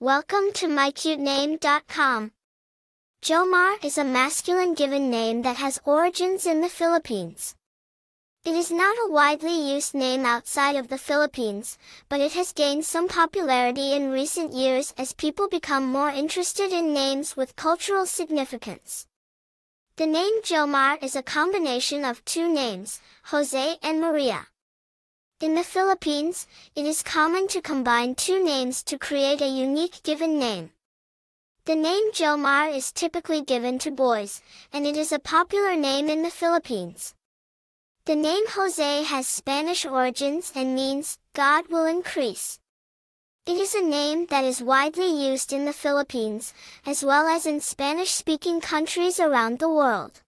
Welcome to mycutename.com. Jomar is a masculine given name that has origins in the Philippines. It is not a widely used name outside of the Philippines, but it has gained some popularity in recent years as people become more interested in names with cultural significance. The name Jomar is a combination of two names, Jose and Maria. In the Philippines, it is common to combine two names to create a unique given name. The name Jomar is typically given to boys, and it is a popular name in the Philippines. The name Jose has Spanish origins and means, God will increase. It is a name that is widely used in the Philippines, as well as in Spanish-speaking countries around the world.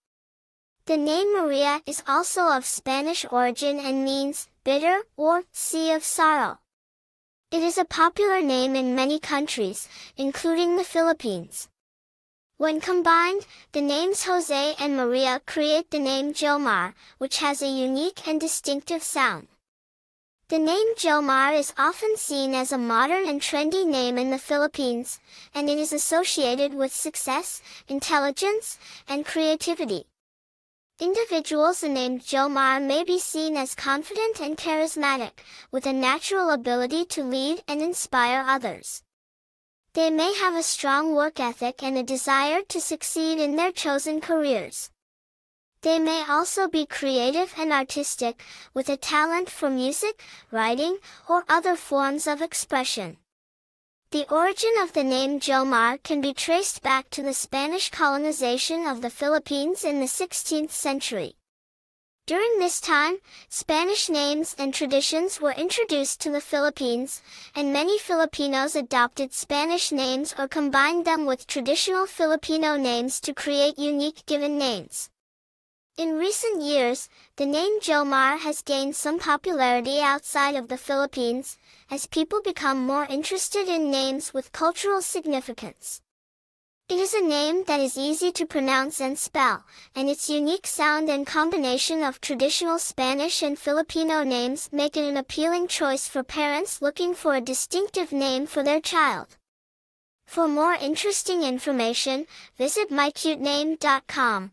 The name Maria is also of Spanish origin and means, bitter, or sea of sorrow. It is a popular name in many countries, including the Philippines. When combined, the names Jose and Maria create the name Jomar, which has a unique and distinctive sound. The name Jomar is often seen as a modern and trendy name in the Philippines, and it is associated with success, intelligence, and creativity. Individuals named Jomar may be seen as confident and charismatic, with a natural ability to lead and inspire others. They may have a strong work ethic and a desire to succeed in their chosen careers. They may also be creative and artistic, with a talent for music, writing, or other forms of expression. The origin of the name Jomar can be traced back to the Spanish colonization of the Philippines in the 16th century. During this time, Spanish names and traditions were introduced to the Philippines, and many Filipinos adopted Spanish names or combined them with traditional Filipino names to create unique given names. In recent years, the name Jomar has gained some popularity outside of the Philippines, as people become more interested in names with cultural significance. It is a name that is easy to pronounce and spell, and its unique sound and combination of traditional Spanish and Filipino names make it an appealing choice for parents looking for a distinctive name for their child. For more interesting information, visit mycutename.com.